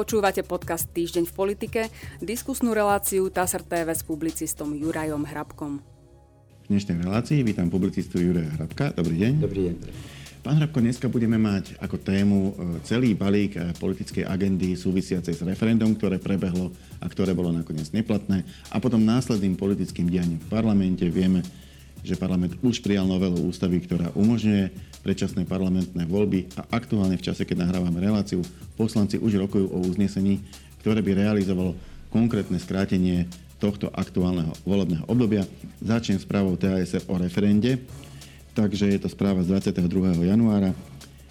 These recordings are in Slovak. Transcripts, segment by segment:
Počúvate podcast Týždeň v politike, diskusnú reláciu TASR TV s publicistom Jurajom Hrabkom. V dnešnej relácii vítam publicistu Juraja Hrabka. Dobrý deň. Dobrý deň. Pán Hrabko, dneska budeme mať ako tému e, celý balík e, politickej agendy súvisiacej s referendum, ktoré prebehlo a ktoré bolo nakoniec neplatné a potom následným politickým dianím v parlamente. Vieme, že parlament už prijal novelu ústavy, ktorá umožňuje predčasné parlamentné voľby a aktuálne v čase, keď nahrávame reláciu, poslanci už rokujú o uznesení, ktoré by realizovalo konkrétne skrátenie tohto aktuálneho volebného obdobia. Začnem správou TASR o referende, takže je to správa z 22. januára.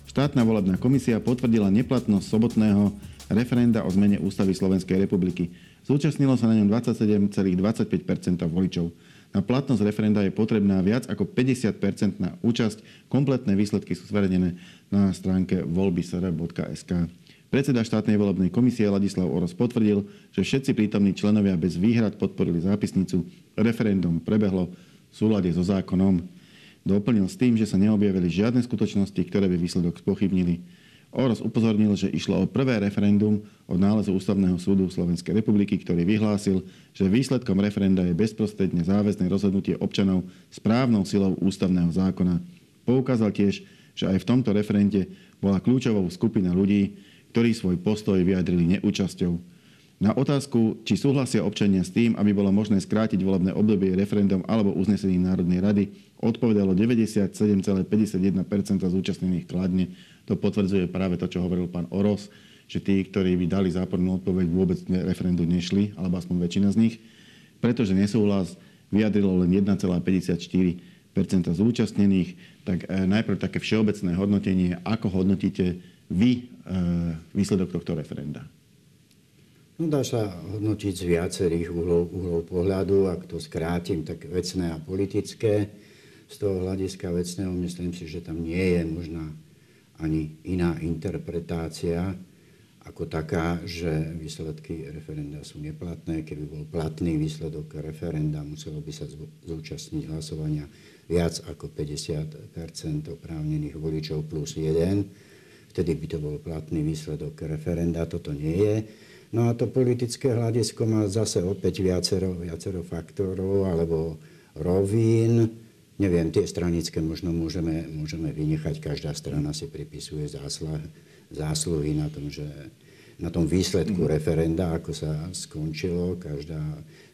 Štátna volebná komisia potvrdila neplatnosť sobotného referenda o zmene ústavy Slovenskej republiky. Zúčastnilo sa na ňom 27,25% voličov. Na platnosť referenda je potrebná viac ako 50 na účasť. Kompletné výsledky sú zverejnené na stránke voľbysr.sk. Predseda štátnej volebnej komisie Ladislav Oros potvrdil, že všetci prítomní členovia bez výhrad podporili zápisnicu. Referendum prebehlo v súlade so zákonom. Doplnil s tým, že sa neobjavili žiadne skutočnosti, ktoré by výsledok spochybnili. Oros upozornil, že išlo o prvé referendum od nálezu Ústavného súdu Slovenskej republiky, ktorý vyhlásil, že výsledkom referenda je bezprostredne záväzné rozhodnutie občanov správnou silou ústavného zákona. Poukázal tiež, že aj v tomto referende bola kľúčovou skupina ľudí, ktorí svoj postoj vyjadrili neúčasťou. Na otázku, či súhlasia občania s tým, aby bolo možné skrátiť volebné obdobie referendum alebo uznesením Národnej rady, odpovedalo 97,51% zúčastnených kladne to potvrdzuje práve to, čo hovoril pán Oros, že tí, ktorí by dali zápornú odpoveď, vôbec referendu nešli, alebo aspoň väčšina z nich, pretože nesúhlas vyjadrilo len 1,54% zúčastnených. Tak e, najprv také všeobecné hodnotenie, ako hodnotíte vy e, výsledok tohto referenda? No dá sa hodnotiť z viacerých uhlov, uhlov pohľadu, ak to skrátim, tak vecné a politické. Z toho hľadiska vecného myslím si, že tam nie je možná ani iná interpretácia ako taká, že výsledky referenda sú neplatné. Keby bol platný výsledok referenda, muselo by sa zúčastniť hlasovania viac ako 50% oprávnených voličov plus 1. Vtedy by to bol platný výsledok referenda. Toto nie je. No a to politické hľadisko má zase opäť viacero, viacero faktorov alebo rovín Neviem, tie stranické možno môžeme, môžeme vynechať. Každá strana si pripisuje záslah, zásluhy na tom, že na tom výsledku mm. referenda, ako sa skončilo. Každá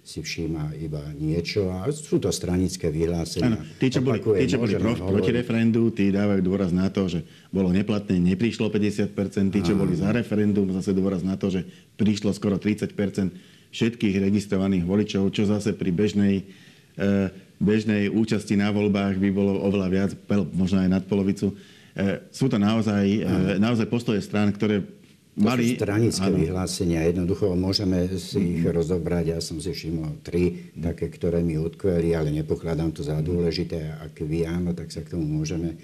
si všíma iba niečo a sú to stranické vyhlásenia. Áno, tí, čo boli, tí, čo boli pro, proti referendu, tí dávajú dôraz na to, že bolo neplatné, neprišlo 50%, tí, čo boli za referendum, zase dôraz na to, že prišlo skoro 30% všetkých registrovaných voličov, čo zase pri bežnej e, bežnej účasti na voľbách by bolo oveľa viac, možno aj nad polovicu. E, sú to naozaj, e, naozaj postoje strán, ktoré mali... Stranické áno. vyhlásenia. Jednoducho môžeme si ich mm. rozobrať. Ja som si všimol tri, také, ktoré mi utkveli, ale nepokladám to za dôležité. Ak vy áno, tak sa k tomu môžeme,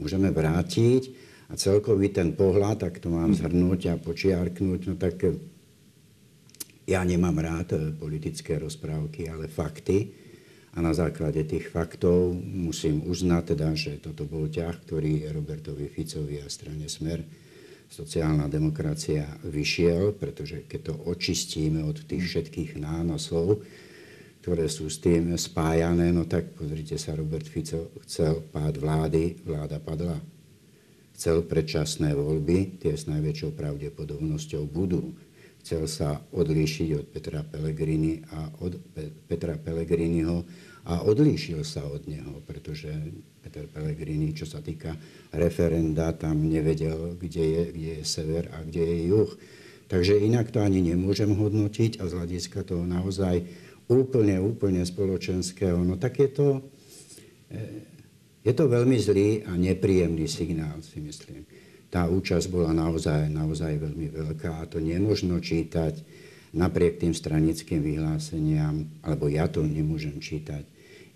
môžeme vrátiť. A celkový ten pohľad, ak to mám mm. zhrnúť a počiarknúť, no tak ja nemám rád politické rozprávky, ale fakty a na základe tých faktov musím uznať teda, že toto bol ťah, ktorý Robertovi Ficovi a strane Smer sociálna demokracia vyšiel, pretože keď to očistíme od tých všetkých nánosov, ktoré sú s tým spájané, no tak pozrite sa, Robert Fico chcel pád vlády, vláda padla. Chcel predčasné voľby, tie s najväčšou pravdepodobnosťou budú chcel sa odlíšiť od Petra Pellegrini a od Petra Pellegriniho a odlíšil sa od neho, pretože Peter Pellegrini, čo sa týka referenda, tam nevedel, kde je, kde je sever a kde je juh. Takže inak to ani nemôžem hodnotiť a z hľadiska toho naozaj úplne, úplne spoločenského, no tak je to, eh, je to veľmi zlý a nepríjemný signál, si myslím tá účasť bola naozaj, naozaj veľmi veľká a to nemôžno čítať napriek tým stranickým vyhláseniam, alebo ja to nemôžem čítať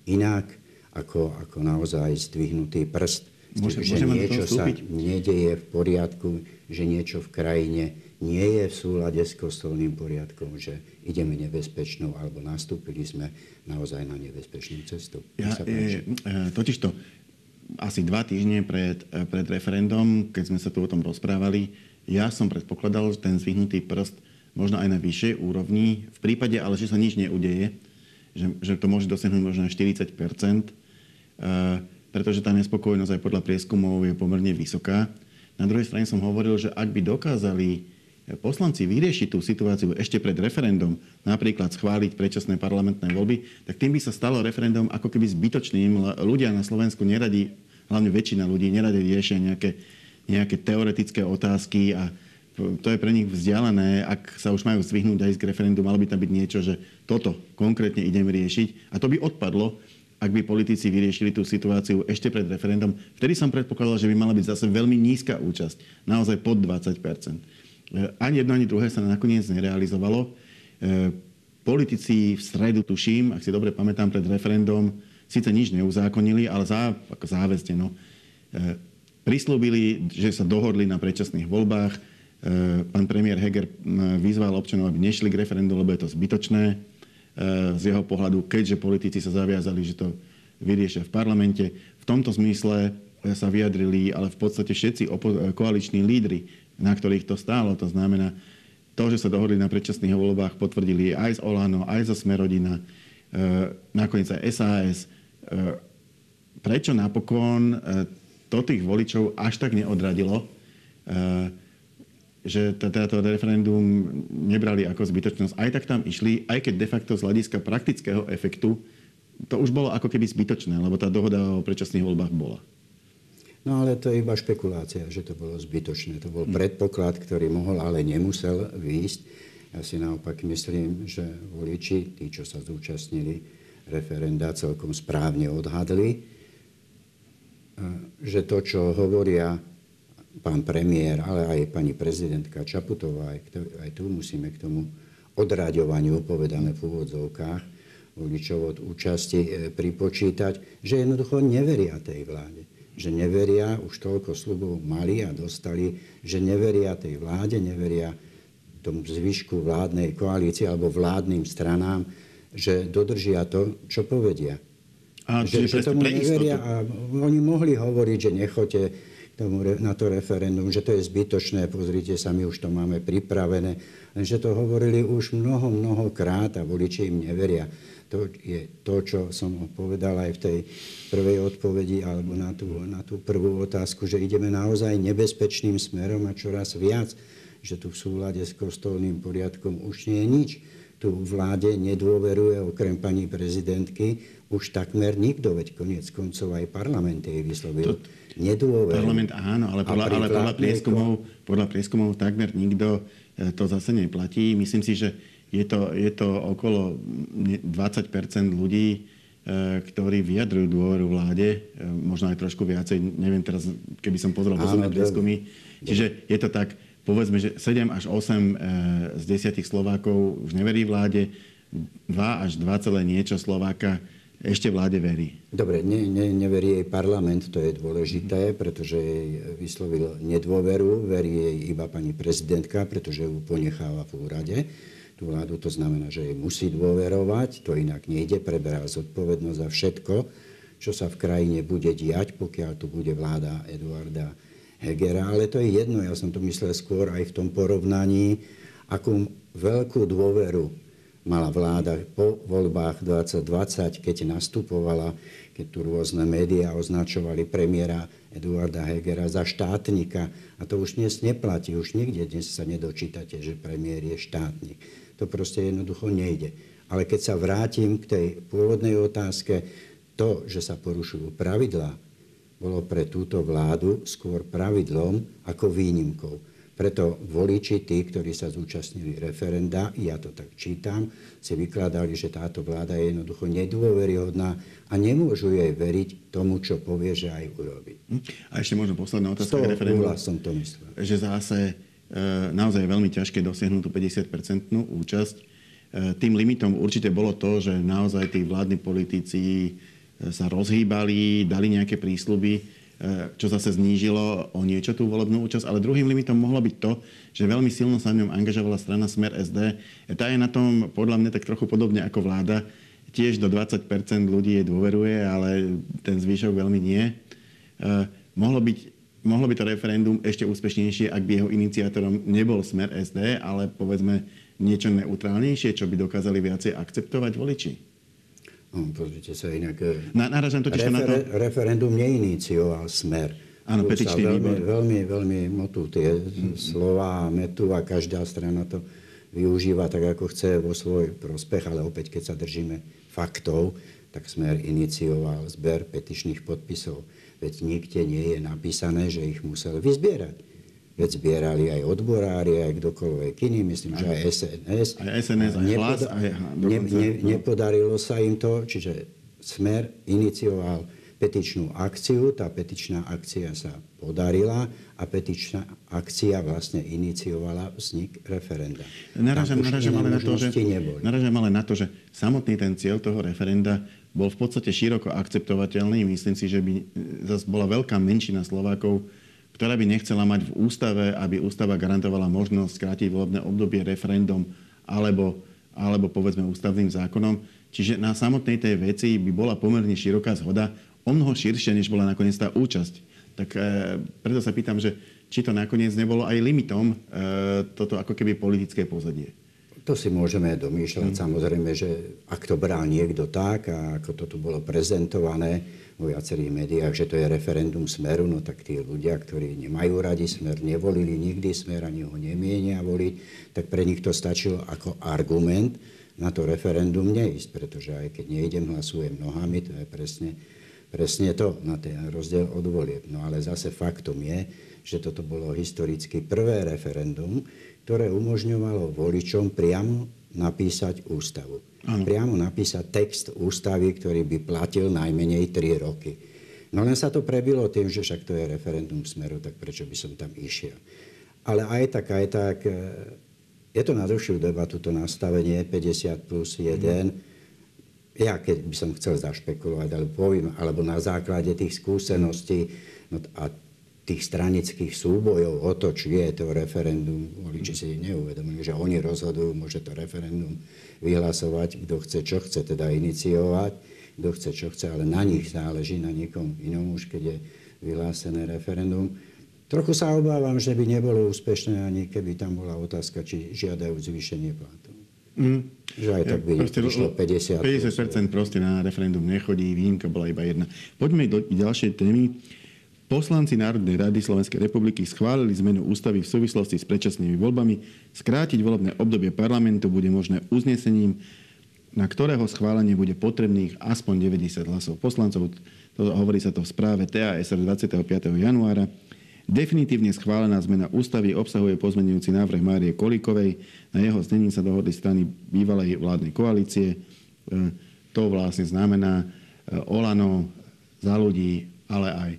inak, ako, ako naozaj zdvihnutý prst, Môžem, že niečo sa nedeje v poriadku, že niečo v krajine nie je v súlade s kostolným poriadkom, že ideme nebezpečnou, alebo nastúpili sme naozaj na nebezpečnú cestu. Ja, e, e, totiž to, asi dva týždne pred, pred referendum, keď sme sa tu o tom rozprávali, ja som predpokladal, že ten zvihnutý prst možno aj na vyššej úrovni, v prípade ale, že sa nič neudeje, že, že to môže dosiahnuť možno 40 pretože tá nespokojnosť aj podľa prieskumov je pomerne vysoká. Na druhej strane som hovoril, že ak by dokázali poslanci vyriešiť tú situáciu ešte pred referendum, napríklad schváliť predčasné parlamentné voľby, tak tým by sa stalo referendum ako keby zbytočným. Ľudia na Slovensku neradi, hlavne väčšina ľudí, neradi riešia nejaké, nejaké teoretické otázky a to je pre nich vzdialené. Ak sa už majú zvyhnúť aj k referendum, malo by tam byť niečo, že toto konkrétne idem riešiť. A to by odpadlo, ak by politici vyriešili tú situáciu ešte pred referendum. Vtedy som predpokladal, že by mala byť zase veľmi nízka účasť, naozaj pod 20 E, ani jedno, ani druhé sa nakoniec nerealizovalo. E, politici v stredu, tuším, ak si dobre pamätám, pred referendum síce nič neuzákonili, ale zá, ako záväzne, no, e, prislúbili, že sa dohodli na predčasných voľbách. Pán premiér Heger vyzval občanov, aby nešli k referendu, lebo je to zbytočné z jeho pohľadu, keďže politici sa zaviazali, že to vyriešia v parlamente. V tomto zmysle sa vyjadrili ale v podstate všetci koaliční lídry na ktorých to stálo. To znamená, to, že sa dohodli na predčasných voľbách, potvrdili aj z Olano, aj zo Smerodina, e, nakoniec aj SAS. Prečo napokon to tých voličov až tak neodradilo, že táto referendum nebrali ako zbytočnosť. Aj tak tam išli, aj keď de facto z hľadiska praktického efektu to už bolo ako keby zbytočné, lebo tá dohoda o predčasných voľbách bola. No ale to je iba špekulácia, že to bolo zbytočné. To bol predpoklad, ktorý mohol, ale nemusel výjsť. Ja si naopak myslím, že voliči, tí, čo sa zúčastnili referenda, celkom správne odhadli, že to, čo hovoria pán premiér, ale aj pani prezidentka Čaputová, aj, aj tu musíme k tomu odraďovaniu, povedané v úvodzovkách, voličov od účasti e, pripočítať, že jednoducho neveria tej vláde že neveria, už toľko slubov mali a dostali, že neveria tej vláde, neveria tomu zvyšku vládnej koalície alebo vládnym stranám, že dodržia to, čo povedia. A že, že tomu neveria a oni mohli hovoriť, že nechote tomu, na to referendum, že to je zbytočné, pozrite sa, my už to máme pripravené. Lenže to hovorili už mnoho, mnoho krát a voliči im neveria. To je to, čo som povedal aj v tej prvej odpovedi alebo na tú, na tú prvú otázku, že ideme naozaj nebezpečným smerom a čoraz viac, že tu v súlade s kostolným poriadkom už nie je nič. Tu vláde nedôveruje okrem pani prezidentky už takmer nikto, veď koniec koncov aj parlament jej vyslovil nedôveru. Parlament áno, ale podľa, ale podľa, prieskumov, podľa prieskumov takmer nikto e, to zase neplatí. Myslím si, že je to, je to okolo 20 ľudí, e, ktorí vyjadrujú dôveru vláde, e, možno aj trošku viacej, neviem teraz, keby som pozrel posledné prieskumy. Čiže je to tak, povedzme, že 7 až 8 e, z 10 Slovákov už neverí vláde, 2 až 2, niečo Slováka ešte vláde verí. Dobre, ne, ne, neverí jej parlament, to je dôležité, pretože jej vyslovil nedôveru, verí jej iba pani prezidentka, pretože ju ponecháva v úrade tú vládu. To znamená, že jej musí dôverovať, to inak nejde, preberá zodpovednosť za všetko, čo sa v krajine bude diať, pokiaľ tu bude vláda Eduarda Hegera. Ale to je jedno, ja som to myslel skôr aj v tom porovnaní, akú veľkú dôveru mala vláda po voľbách 2020, keď nastupovala, keď tu rôzne médiá označovali premiéra Eduarda Hegera za štátnika. A to už dnes neplatí, už nikde dnes sa nedočítate, že premiér je štátnik. To proste jednoducho nejde. Ale keď sa vrátim k tej pôvodnej otázke, to, že sa porušujú pravidlá, bolo pre túto vládu skôr pravidlom ako výnimkou. Preto voliči, tí, ktorí sa zúčastnili referenda, ja to tak čítam, si vykladali, že táto vláda je jednoducho nedôveryhodná a nemôžu jej veriť tomu, čo povie, že aj urobí. Hm? A ešte možno posledná otázka k referendu. som to myslel. Že zase E, naozaj je veľmi ťažké dosiahnuť tú 50-percentnú účasť. E, tým limitom určite bolo to, že naozaj tí vládni politici sa rozhýbali, dali nejaké prísľuby, čo zase znížilo o niečo tú volebnú účasť. Ale druhým limitom mohlo byť to, že veľmi silno sa ňom angažovala strana Smer SD. Tá je na tom podľa mňa tak trochu podobne ako vláda. Tiež do 20% ľudí jej dôveruje, ale ten zvýšok veľmi nie. mohlo byť mohlo by to referendum ešte úspešnejšie, ak by jeho iniciátorom nebol smer SD, ale povedzme niečo neutrálnejšie, čo by dokázali viacej akceptovať voliči? No, pozrite sa inak. Na, naražam totiž refer, na to... Referendum neinicioval smer. Áno, petičný veľmi, výbor. Veľmi, veľmi motú tie mm. slova metu a každá strana to využíva tak, ako chce vo svoj prospech, ale opäť, keď sa držíme faktov, tak smer inicioval zber petičných podpisov. Veď nikde nie je napísané, že ich musel vyzbierať. Veď zbierali aj odborári, aj kdokoľvek iný, myslím, aj, že aj SNS. Aj SNS, aj Nepoda- hlas. Aj, ne, ne, nepodarilo sa im to, čiže Smer inicioval petičnú akciu, tá petičná akcia sa podarila a petičná akcia vlastne iniciovala vznik referenda. Naražam, naražam, ale na to, že, naražam ale na to, že samotný ten cieľ toho referenda bol v podstate široko akceptovateľný. Myslím si, že by zase bola veľká menšina Slovákov, ktorá by nechcela mať v ústave, aby ústava garantovala možnosť skrátiť volebné obdobie referendum alebo, alebo povedzme ústavným zákonom. Čiže na samotnej tej veci by bola pomerne široká zhoda, o mnoho širšia, než bola nakoniec tá účasť. Tak e, preto sa pýtam, že či to nakoniec nebolo aj limitom e, toto ako keby politické pozadie. To si môžeme domýšľať. Mm. Samozrejme, že ak to bral niekto tak, a ako to tu bolo prezentované vo viacerých médiách, že to je referendum Smeru, no tak tí ľudia, ktorí nemajú radi Smer, nevolili nikdy Smer, ani ho nemienia voliť, tak pre nich to stačilo ako argument na to referendum neísť, pretože aj keď nejdem, hlasujem nohami, to je presne, presne to, na ten rozdiel od volieb. No ale zase faktom je, že toto bolo historicky prvé referendum, ktoré umožňovalo voličom priamo napísať ústavu. Ano. Priamo napísať text ústavy, ktorý by platil najmenej 3 roky. No len sa to prebilo tým, že však to je referendum smeru, tak prečo by som tam išiel. Ale aj tak, aj tak, e, je to na dlhšiu debatu, to nastavenie 50 plus 1. Mm. Ja keď by som chcel zašpekulovať, alebo poviem, alebo na základe tých skúseností, no a tých stranických súbojov o to, či je to referendum, voliči si neuvedomujú, že oni rozhodujú, môže to referendum vyhlasovať, kto chce, čo chce teda iniciovať, kto chce, čo chce, ale na nich záleží, na niekom inom už, keď je vyhlásené referendum. Trochu sa obávam, že by nebolo úspešné ani keby tam bola otázka, či žiadajú zvýšenie platov. Mm. Že aj tak by proste, išlo 50. 50% proste na referendum nechodí, výnimka bola iba jedna. Poďme do ďalšej témy. Poslanci Národnej rady Slovenskej republiky schválili zmenu ústavy v súvislosti s predčasnými voľbami. Skrátiť volebné obdobie parlamentu bude možné uznesením, na ktorého schválenie bude potrebných aspoň 90 hlasov poslancov. To, hovorí sa to v správe TASR 25. januára. Definitívne schválená zmena ústavy obsahuje pozmenujúci návrh Márie Kolíkovej. Na jeho znení sa dohodli strany bývalej vládnej koalície. E, to vlastne znamená e, Olano, za ľudí, ale aj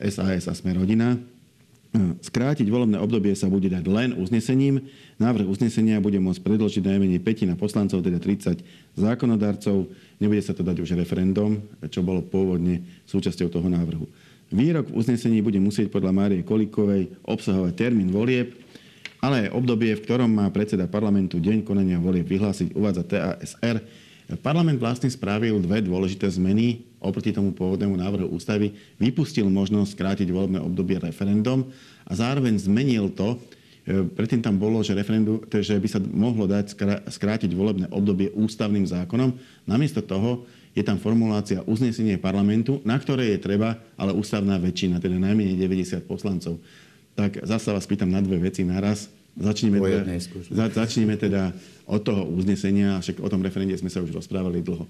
SAS a Sme rodina. Skrátiť volebné obdobie sa bude dať len uznesením. Návrh uznesenia bude môcť predložiť najmenej petina poslancov, teda 30 zákonodarcov. Nebude sa to dať už referendum, čo bolo pôvodne súčasťou toho návrhu. Výrok v uznesení bude musieť podľa Márie Kolikovej obsahovať termín volieb, ale aj obdobie, v ktorom má predseda parlamentu deň konania volieb vyhlásiť, uvádza TASR. Parlament vlastne spravil dve dôležité zmeny oproti tomu pôvodnému návrhu ústavy vypustil možnosť skrátiť volebné obdobie referendum a zároveň zmenil to, e, Predtým tam bolo, že, referendum, že by sa mohlo dať skrátiť volebné obdobie ústavným zákonom. Namiesto toho je tam formulácia uznesenie parlamentu, na ktoré je treba, ale ústavná väčšina, teda najmenej 90 poslancov. Tak zase vás pýtam na dve veci naraz. Začneme teda, za, začneme teda od toho uznesenia, však o tom referende sme sa už rozprávali dlho.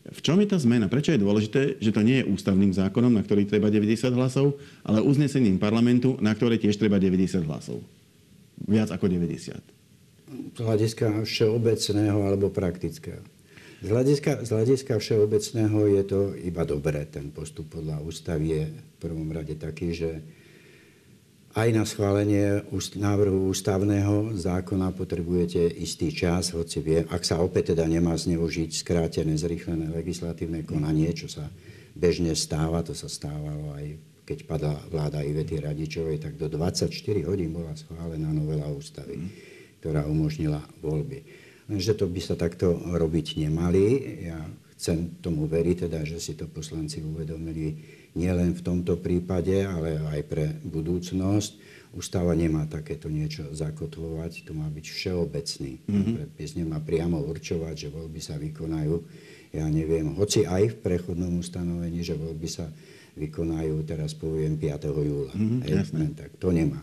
V čom je tá zmena? Prečo je dôležité, že to nie je ústavným zákonom, na ktorý treba 90 hlasov, ale uznesením parlamentu, na ktoré tiež treba 90 hlasov? Viac ako 90. Z hľadiska všeobecného alebo praktického. Z hľadiska, z hľadiska všeobecného je to iba dobré. Ten postup podľa ústavy je v prvom rade taký, že aj na schválenie návrhu ústavného zákona potrebujete istý čas, hoci viem, ak sa opäť teda nemá zneužiť skrátené, zrýchlené legislatívne konanie, čo sa bežne stáva, to sa stávalo aj keď padla vláda Ivety Radičovej, tak do 24 hodín bola schválená novela ústavy, ktorá umožnila voľby. Lenže to by sa takto robiť nemali. Ja chcem tomu veriť, teda, že si to poslanci uvedomili nielen v tomto prípade, ale aj pre budúcnosť. Ústava nemá takéto niečo zakotvovať, to má byť všeobecný. Mm-hmm. Predpis nemá priamo určovať, že voľby sa vykonajú, ja neviem, hoci aj v prechodnom ustanovení, že voľby sa vykonajú, teraz poviem, 5. júla. Mm-hmm, Hej, tak to nemá.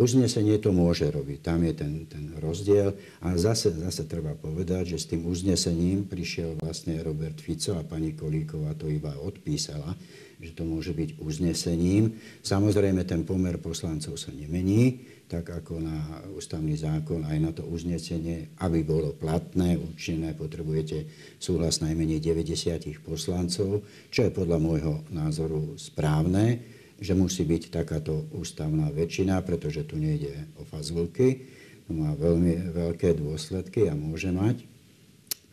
Uznesenie to môže robiť, tam je ten, ten rozdiel. A zase, zase treba povedať, že s tým uznesením prišiel vlastne Robert Fico a pani Kolíková to iba odpísala, že to môže byť uznesením. Samozrejme, ten pomer poslancov sa nemení, tak ako na ústavný zákon, aj na to uznesenie, aby bolo platné, účinné, potrebujete súhlas najmenej 90 poslancov, čo je podľa môjho názoru správne že musí byť takáto ústavná väčšina, pretože tu nejde o fazulky. To má veľmi veľké dôsledky a môže mať.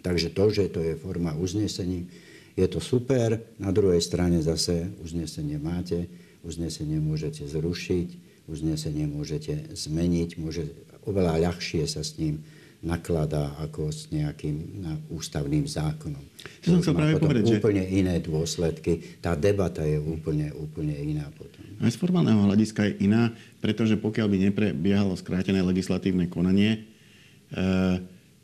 Takže to, že to je forma uznesení, je to super. Na druhej strane zase uznesenie máte, uznesenie môžete zrušiť, uznesenie môžete zmeniť, môže oveľa ľahšie sa s ním nakladá ako s nejakým ústavným zákonom. To som chcel práve povedať, úplne že... iné dôsledky. Tá debata je úplne, úplne iná potom. Aj z formálneho hľadiska je iná, pretože pokiaľ by neprebiehalo skrátené legislatívne konanie, e,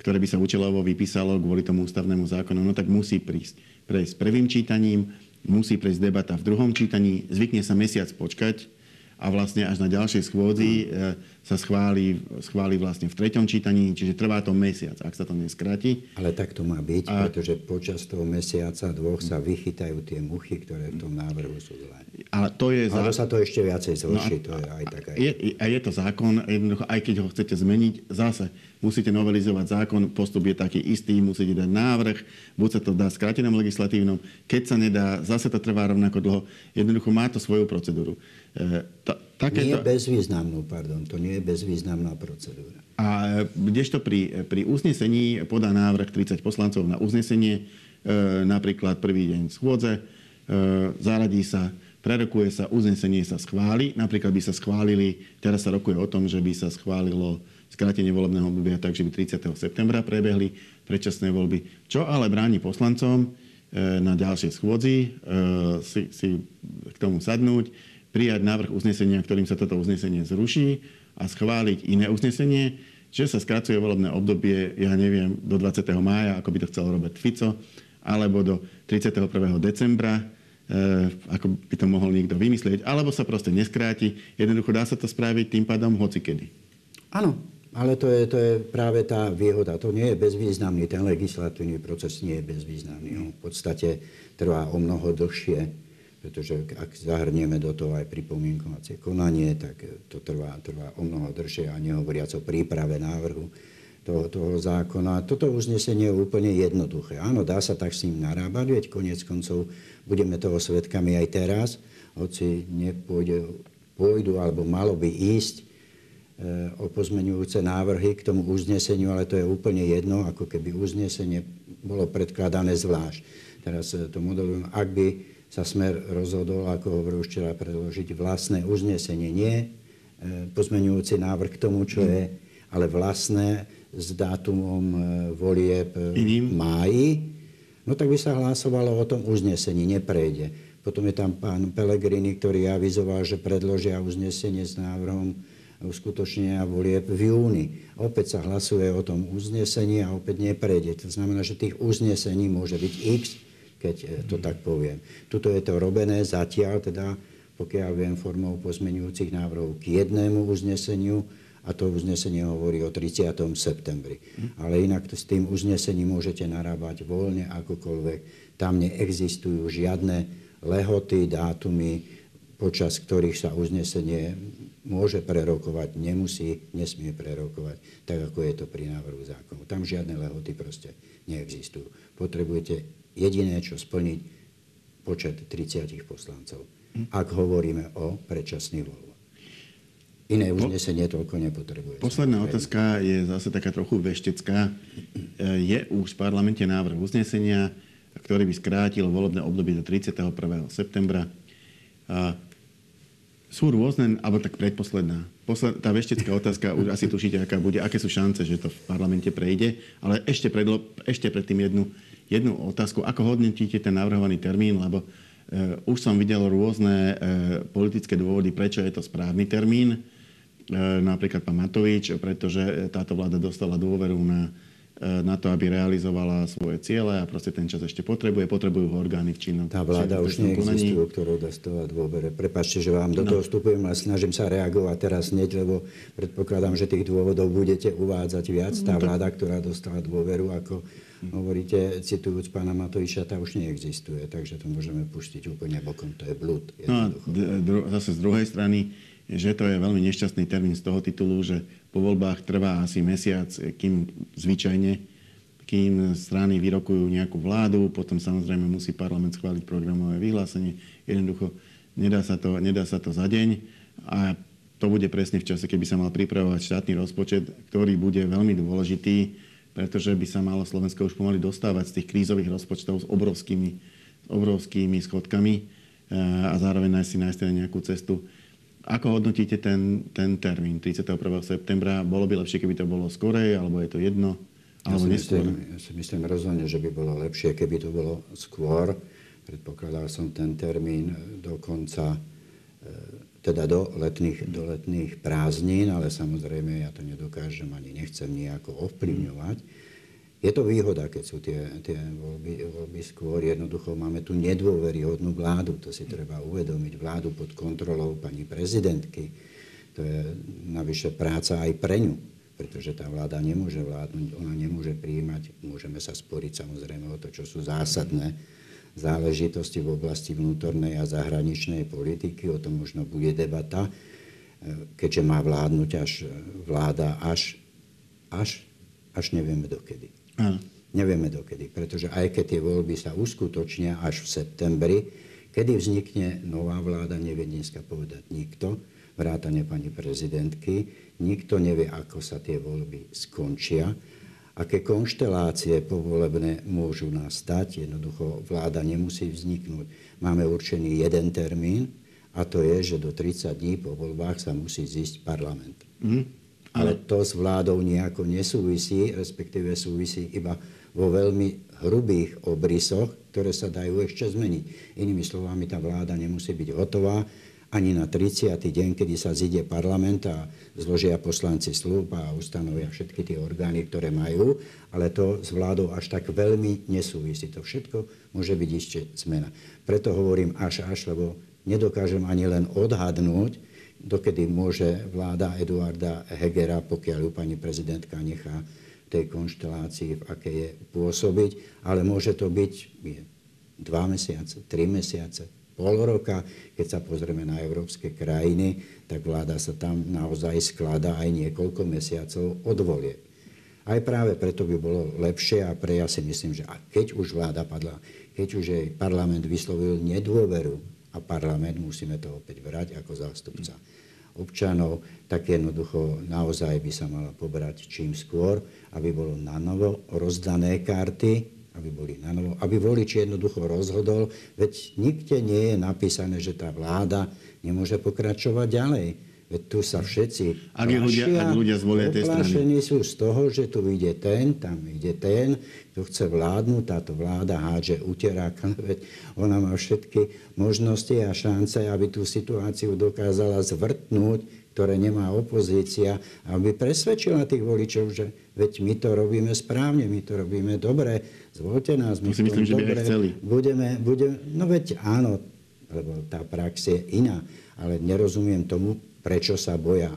ktoré by sa účelovo vypísalo kvôli tomu ústavnému zákonu, no tak musí prísť prejsť prvým čítaním, musí prejsť debata v druhom čítaní, zvykne sa mesiac počkať, a vlastne až na ďalšej schôdzi e, sa schváli, schváli vlastne v treťom čítaní, čiže trvá to mesiac, ak sa to neskráti. Ale tak to má byť, a... pretože počas toho mesiaca, dvoch sa vychytajú tie muchy, ktoré v tom návrhu sú zlé. Ale to je... Alebo sa to ešte viacej zhorší, no a, to je aj tak. Aj... Je, a je to zákon, jednoducho, aj keď ho chcete zmeniť, zase musíte novelizovať zákon, postup je taký istý, musíte dať návrh, buď sa to dá skrátenom legislatívnom, keď sa nedá, zase to trvá rovnako dlho. Jednoducho má to svoju procedúru. E, ta, takéto... Nie bezvýznamnú, pardon, to nie je bezvýznamná procedúra. A kdežto pri, pri uznesení podá návrh 30 poslancov na uznesenie, e, napríklad prvý deň schôdze, e, zaradí sa, prerokuje sa, uznesenie sa schváli, napríklad by sa schválili, teraz sa rokuje o tom, že by sa schválilo skrátenie volebného obdobia tak, že by 30. septembra prebehli predčasné voľby. Čo ale bráni poslancom e, na ďalšej schôdzi e, si, si k tomu sadnúť, prijať návrh uznesenia, ktorým sa toto uznesenie zruší a schváliť iné uznesenie, že sa skracuje volebné obdobie, ja neviem, do 20. mája, ako by to chcel Robert Fico, alebo do 31. decembra, e, ako by to mohol niekto vymyslieť, alebo sa proste neskráti. Jednoducho dá sa to spraviť tým pádom hocikedy. Áno, ale to je, to je práve tá výhoda. To nie je bezvýznamný, ten legislatívny proces nie je bezvýznamný. On v podstate trvá o mnoho dlhšie pretože ak zahrnieme do toho aj pripomienkovacie konanie, tak to trvá, trvá o mnoho držšie a nehovoriac o príprave návrhu toho, toho zákona. Toto uznesenie je úplne jednoduché. Áno, dá sa tak s ním narábať, veď konec koncov budeme toho svetkami aj teraz, hoci nepôjde, pôjdu alebo malo by ísť e, o pozmenujúce návrhy k tomu uzneseniu, ale to je úplne jedno, ako keby uznesenie bolo predkladané zvlášť. Teraz e, to modelujem, ak by sa Smer rozhodol, ako hovoril včera, predložiť vlastné uznesenie. Nie e, pozmenujúci návrh k tomu, čo je, ale vlastné s dátumom e, volieb v máji, no tak by sa hlasovalo o tom uznesení, neprejde. Potom je tam pán Pelegrini, ktorý avizoval, že predložia uznesenie s návrhom uskutočnenia volieb v júni. Opäť sa hlasuje o tom uznesení a opäť neprejde. To znamená, že tých uznesení môže byť x, keď e, to tak poviem. Tuto je to robené zatiaľ, teda pokiaľ viem, formou pozmenujúcich návrhov k jednému uzneseniu a to uznesenie hovorí o 30. septembri. Ale inak to s tým uznesením môžete narábať voľne akokoľvek. Tam neexistujú žiadne lehoty, dátumy, počas ktorých sa uznesenie môže prerokovať, nemusí, nesmie prerokovať, tak ako je to pri návrhu zákonu. Tam žiadne lehoty proste neexistujú. Potrebujete jediné, čo splniť počet 30 poslancov, ak hovoríme o predčasných voľbách. Iné uznesenie toľko nepotrebuje. Posledná otázka je zase taká trochu veštecká. Je už v parlamente návrh uznesenia, ktorý by skrátil volebné obdobie do 31. septembra. Sú rôzne, alebo tak predposledná. Posled, tá veštecká otázka, už asi tušíte, aká bude, aké sú šance, že to v parlamente prejde, ale ešte, predlo, ešte predtým jednu jednu otázku. Ako hodnotíte ten navrhovaný termín, lebo Už som videl rôzne politické dôvody, prečo je to správny termín. Napríklad pán Matovič, pretože táto vláda dostala dôveru na E, na to, aby realizovala svoje ciele a proste ten čas ešte potrebuje. Potrebujú ho orgány v činnom. Tá vláda už neexistuje, ktorú dostala dôvere. Prepačte, že vám do no. toho vstupujem, ale snažím sa reagovať teraz hneď, lebo predpokladám, že tých dôvodov budete uvádzať viac. Tá no vláda, ktorá dostala dôveru, ako hovoríte, citujúc pána Matoviča, tá už neexistuje, takže to môžeme pustiť úplne bokom. To je blúd. No a zase z druhej strany, že to je veľmi nešťastný termín z toho titulu, že po voľbách trvá asi mesiac, kým zvyčajne, kým strany vyrokujú nejakú vládu, potom samozrejme musí parlament schváliť programové vyhlásenie. Jednoducho nedá sa to, nedá sa to za deň a to bude presne v čase, keby sa mal pripravovať štátny rozpočet, ktorý bude veľmi dôležitý, pretože by sa malo Slovensko už pomaly dostávať z tých krízových rozpočtov s obrovskými, s obrovskými schodkami eh, a zároveň nájsť si nájsť nejakú cestu ako hodnotíte ten, ten termín 31. septembra? Bolo by lepšie, keby to bolo skorej, alebo je to jedno? Alebo ja, si myslím, ja si myslím rozhodne, že by bolo lepšie, keby to bolo skôr. Predpokladal som ten termín do konca, e, teda do letných, do letných prázdnin, ale samozrejme ja to nedokážem ani nechcem nejako ovplyvňovať. Je to výhoda, keď sú tie, tie voľby, voľby skôr. Jednoducho máme tu nedôveryhodnú vládu. To si treba uvedomiť. Vládu pod kontrolou pani prezidentky. To je navyše práca aj pre ňu. Pretože tá vláda nemôže vládnuť, ona nemôže prijímať. Môžeme sa sporiť samozrejme o to, čo sú zásadné záležitosti v oblasti vnútornej a zahraničnej politiky. O tom možno bude debata, keďže má vládnuť až vláda až, až, až nevieme dokedy. Áno. Nevieme dokedy, pretože aj keď tie voľby sa uskutočnia až v septembri, kedy vznikne nová vláda, nevie dneska povedať nikto, vrátane pani prezidentky, nikto nevie, ako sa tie voľby skončia, aké konštelácie povolebné môžu nastať, jednoducho vláda nemusí vzniknúť. Máme určený jeden termín, a to je, že do 30 dní po voľbách sa musí zísť parlament. Mm ale to s vládou nejako nesúvisí, respektíve súvisí iba vo veľmi hrubých obrysoch, ktoré sa dajú ešte zmeniť. Inými slovami, tá vláda nemusí byť hotová ani na 30. deň, kedy sa zíde parlament a zložia poslanci slúb a ustanovia všetky tie orgány, ktoré majú, ale to s vládou až tak veľmi nesúvisí. To všetko môže byť ešte zmena. Preto hovorím až až, lebo nedokážem ani len odhadnúť, dokedy môže vláda Eduarda Hegera, pokiaľ ju pani prezidentka nechá tej konštelácii, v aké je pôsobiť, ale môže to byť dva mesiace, tri mesiace, pol roka. Keď sa pozrieme na európske krajiny, tak vláda sa tam naozaj skladá aj niekoľko mesiacov od volie. Aj práve preto by bolo lepšie a pre ja si myslím, že a keď už vláda padla, keď už jej parlament vyslovil nedôveru a parlament, musíme to opäť brať ako zástupca občanov, tak jednoducho naozaj by sa mala pobrať čím skôr, aby bolo na novo rozdané karty, aby boli na novo, aby volič jednoducho rozhodol, veď nikde nie je napísané, že tá vláda nemôže pokračovať ďalej. Veď tu sa všetci ak ľudia, ak ľudia zvolia tej strany. sú z toho, že tu ide ten, tam ide ten, kto chce vládnuť, táto vláda hádže uterák, veď ona má všetky možnosti a šance, aby tú situáciu dokázala zvrtnúť, ktoré nemá opozícia, aby presvedčila tých voličov, že veď my to robíme správne, my to robíme dobre, zvolte nás, my to myslím, že dobre, budeme, budeme, no veď áno, lebo tá prax je iná, ale nerozumiem tomu, prečo sa boja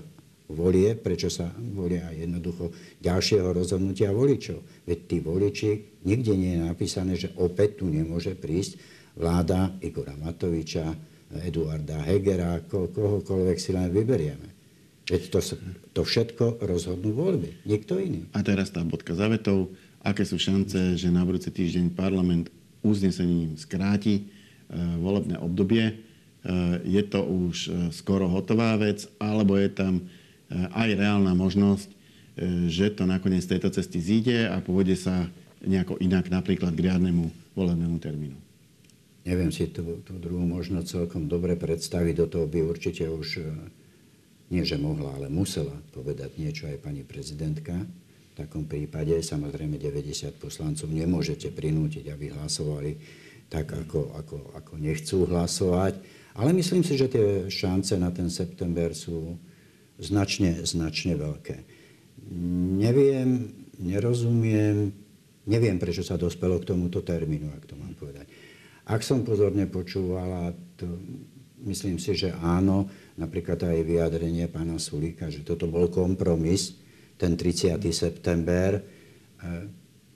volie, prečo sa volia jednoducho ďalšieho rozhodnutia voličov. Veď tí voliči, nikde nie je napísané, že opäť tu nemôže prísť vláda Igora Matoviča, Eduarda Hegera, ko, kohokoľvek si len vyberieme. Veď to, to všetko rozhodnú voľby, nikto iný. A teraz tá bodka zavetov. Aké sú šance, že na budúci týždeň parlament uznesením skráti e, volebné obdobie? E, je to už e, skoro hotová vec, alebo je tam aj reálna možnosť, že to nakoniec z tejto cesty zíde a pôjde sa nejako inak napríklad k riadnemu volebnému termínu. Neviem si tú, tú druhú možnosť celkom dobre predstaviť. Do toho by určite už, eh, nie že mohla, ale musela povedať niečo aj pani prezidentka. V takom prípade samozrejme 90 poslancov nemôžete prinútiť, aby hlasovali tak, ako, ako, ako nechcú hlasovať. Ale myslím si, že tie šance na ten september sú značne, značne veľké. Neviem, nerozumiem, neviem, prečo sa dospelo k tomuto termínu, ak to mám povedať. Ak som pozorne počúvala, to myslím si, že áno, napríklad aj vyjadrenie pána Sulíka, že toto bol kompromis, ten 30. september. E,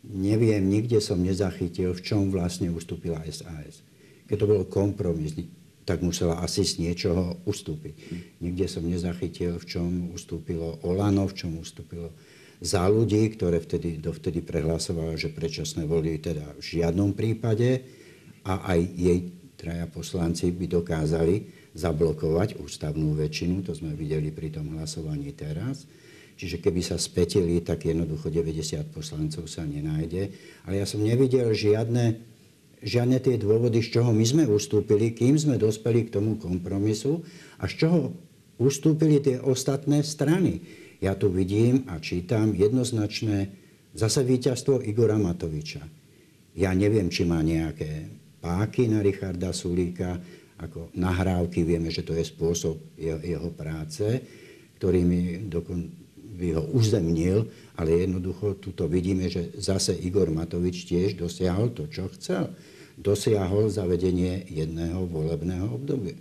neviem, nikde som nezachytil, v čom vlastne ustúpila SAS. Keď to bol kompromis, tak musela asi z niečoho ustúpiť. Nikde som nezachytil, v čom ustúpilo Olano, v čom ustúpilo za ľudí, ktoré vtedy, dovtedy prehlasovalo, že predčasné voľby teda v žiadnom prípade a aj jej traja poslanci by dokázali zablokovať ústavnú väčšinu, to sme videli pri tom hlasovaní teraz. Čiže keby sa spetili, tak jednoducho 90 poslancov sa nenájde. Ale ja som nevidel žiadne, žiadne tie dôvody, z čoho my sme ustúpili, kým sme dospeli k tomu kompromisu a z čoho ustúpili tie ostatné strany. Ja tu vidím a čítam jednoznačné zase víťazstvo Igora Matoviča. Ja neviem, či má nejaké páky na Richarda Sulíka, ako nahrávky, vieme, že to je spôsob jeho, jeho práce, ktorými dokon, by ho uzemnil, ale jednoducho tuto vidíme, že zase Igor Matovič tiež dosiahol to, čo chcel. Dosiahol zavedenie jedného volebného obdobia.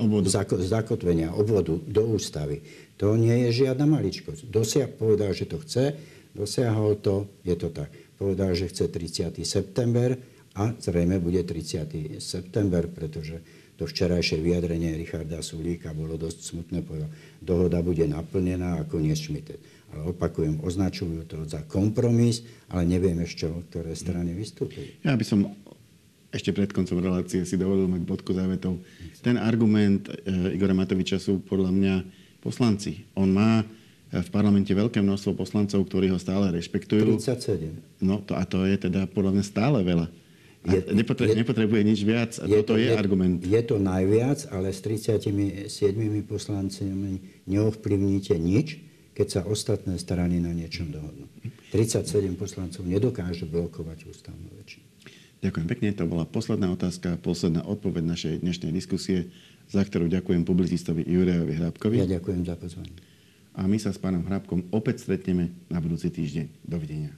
Obvodu. Zako, zakotvenia obvodu do ústavy. To nie je žiadna maličkosť. Dosiah povedal, že to chce, dosiahol to, je to tak. Povedal, že chce 30. september a zrejme bude 30. september, pretože to včerajšie vyjadrenie Richarda Sulíka bolo dosť smutné. Povedal, dohoda bude naplnená ako nie Schmidt. Ale opakujem, označujú to za kompromis, ale nevieme z čoho, ktoré strany vystúpili. Ja by som ešte pred koncom relácie si dovolil mať bodku závetov. Ten argument e, Igora Matoviča sú podľa mňa poslanci. On má v parlamente veľké množstvo poslancov, ktorí ho stále rešpektujú. 37. No to, a to je teda podľa mňa stále veľa. Je, nepotre, je, nepotrebuje nič viac a je toto to, je, je argument. Je to najviac, ale s 37 poslancami neovplyvníte nič, keď sa ostatné strany na niečom dohodnú. 37 poslancov nedokáže blokovať ústavnú väčšinu. Ďakujem pekne. To bola posledná otázka, posledná odpoveď našej dnešnej diskusie, za ktorú ďakujem publicistovi Jurajovi Hrabkovi. Ja ďakujem za pozvanie. A my sa s pánom Hrabkom opäť stretneme na budúci týždeň. Dovidenia.